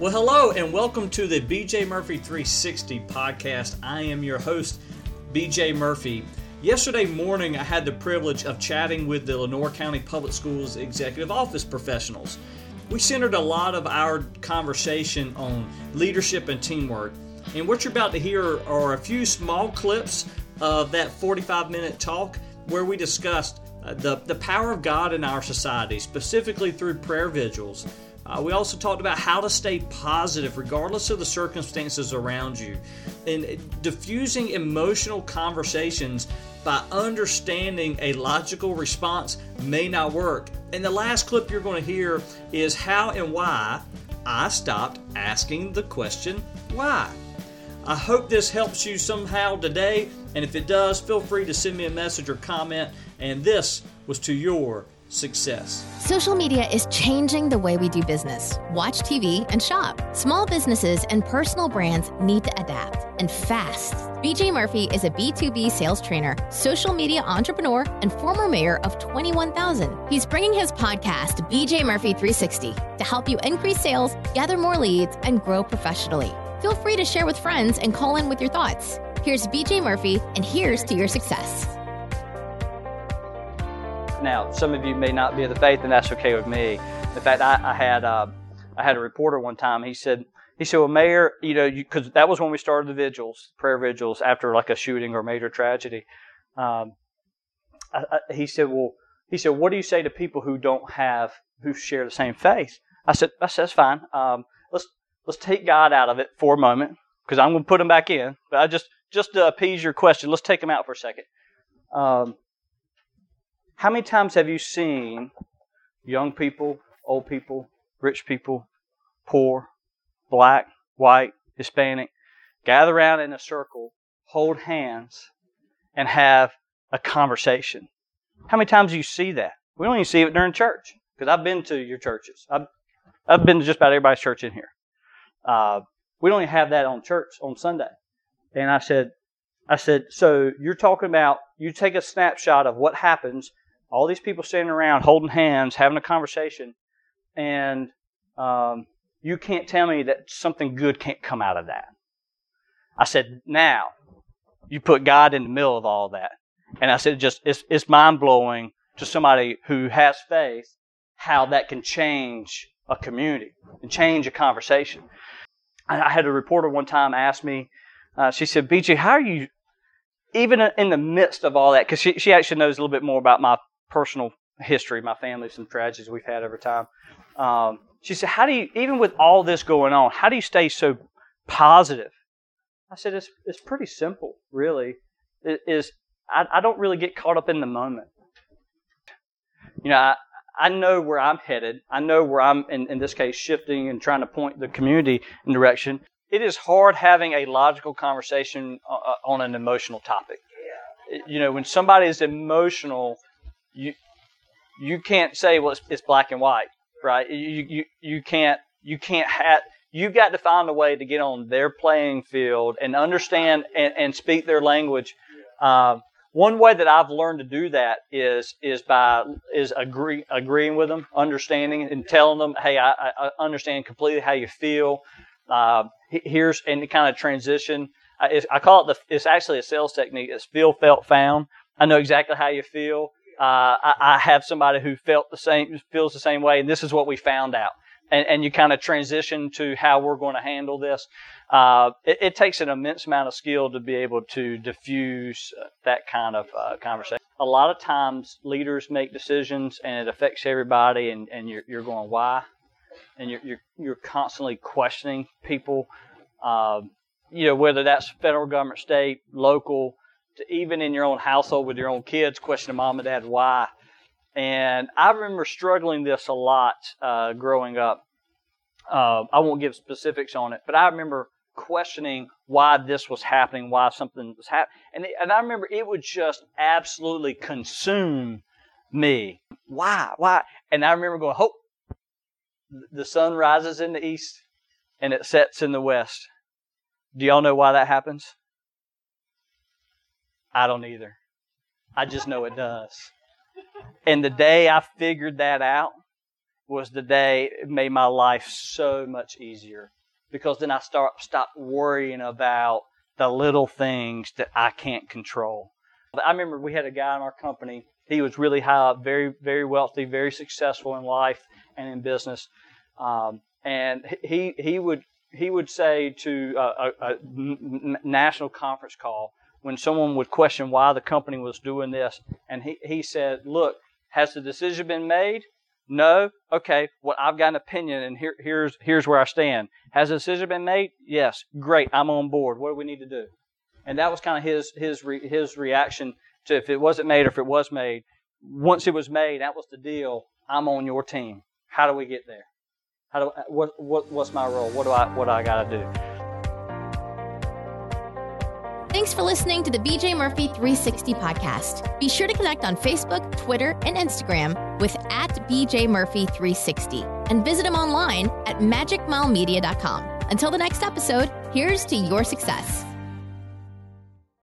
Well, hello and welcome to the BJ Murphy 360 podcast. I am your host, BJ Murphy. Yesterday morning, I had the privilege of chatting with the Lenoir County Public Schools Executive Office professionals. We centered a lot of our conversation on leadership and teamwork. And what you're about to hear are a few small clips of that 45 minute talk where we discussed uh, the, the power of God in our society, specifically through prayer vigils. Uh, we also talked about how to stay positive regardless of the circumstances around you and diffusing emotional conversations by understanding a logical response may not work. And the last clip you're going to hear is how and why I stopped asking the question why. I hope this helps you somehow today, and if it does, feel free to send me a message or comment. And this was to your success. Social media is changing the way we do business, watch TV, and shop. Small businesses and personal brands need to adapt and fast. BJ Murphy is a B2B sales trainer, social media entrepreneur, and former mayor of 21,000. He's bringing his podcast, BJ Murphy 360, to help you increase sales, gather more leads, and grow professionally. Feel free to share with friends and call in with your thoughts. Here's BJ Murphy, and here's to your success. Now, some of you may not be of the faith, and that's okay with me. In fact, I, I had uh, I had a reporter one time. He said he said, "Well, Mayor, you know, because that was when we started the vigils, prayer vigils after like a shooting or major tragedy." Um, I, I, he said, "Well, he said, what do you say to people who don't have who share the same faith?" I said, "I said that's fine. Um, let's let's take God out of it for a moment because I'm going to put him back in. But I just just to appease your question, let's take him out for a second. Um, how many times have you seen young people, old people, rich people, poor, black, white, Hispanic gather around in a circle, hold hands, and have a conversation? How many times do you see that? We don't even see it during church because I've been to your churches. I've, I've been to just about everybody's church in here. Uh, we don't even have that on church on Sunday. And I said, I said, so you're talking about you take a snapshot of what happens all these people standing around holding hands, having a conversation, and um, you can't tell me that something good can't come out of that. I said, now you put God in the middle of all that, and I said, just it's, it's mind blowing to somebody who has faith how that can change a community and change a conversation. I had a reporter one time ask me, uh, she said, BJ, how are you, even in the midst of all that, because she, she actually knows a little bit more about my personal history, my family, some tragedies we've had over time. Um, she said, "How do you, even with all this going on, how do you stay so positive?" I said, "It's it's pretty simple, really. It is I, I don't really get caught up in the moment. You know, I, I know where I'm headed. I know where I'm, in, in this case, shifting and trying to point the community in direction. It is hard having a logical conversation uh, uh on an emotional topic. You know, when somebody is emotional, you you can't say well it's, it's black and white, right? You you you can't you can't have you've got to find a way to get on their playing field and understand and, and speak their language. Um, one way that I've learned to do that is is by is agree, agreeing with them, understanding, and telling them, "Hey, I, I understand completely how you feel. Uh, here's and kind of transition. I, I call it the. It's actually a sales technique. It's feel, felt, found. I know exactly how you feel. Uh, I, I, have somebody who felt the same, feels the same way, and this is what we found out. And, and you kind of transition to how we're going to handle this. Uh, it, it, takes an immense amount of skill to be able to diffuse uh, that kind of uh, conversation. A lot of times, leaders make decisions, and it affects everybody, and, and you're, you're going, why? And you're, you're, you're constantly questioning people. Um, you know, whether that's federal government, state, local, even in your own household with your own kids, questioning mom and dad why. And I remember struggling this a lot uh, growing up. Uh, I won't give specifics on it, but I remember questioning why this was happening, why something was happening. And, and I remember it would just absolutely consume me. Why? Why? And I remember going, hope the sun rises in the east and it sets in the west. Do y'all know why that happens? I don't either. I just know it does. And the day I figured that out was the day it made my life so much easier because then I start stop worrying about the little things that I can't control. I remember we had a guy in our company. He was really high up, very very wealthy, very successful in life and in business. Um, and he he would he would say to a, a, a national conference call when someone would question why the company was doing this, and he, he said, "Look, has the decision been made? No. Okay. Well, I've got an opinion, and here, here's here's where I stand. Has the decision been made? Yes. Great. I'm on board. What do we need to do? And that was kind of his his re, his reaction to if it wasn't made or if it was made. Once it was made, that was the deal. I'm on your team. How do we get there? How do what what what's my role? What do I what do I got to do? Thanks for listening to the BJ Murphy 360 podcast. Be sure to connect on Facebook, Twitter, and Instagram with at BJ Murphy 360 and visit him online at magicmilemedia.com. Until the next episode, here's to your success.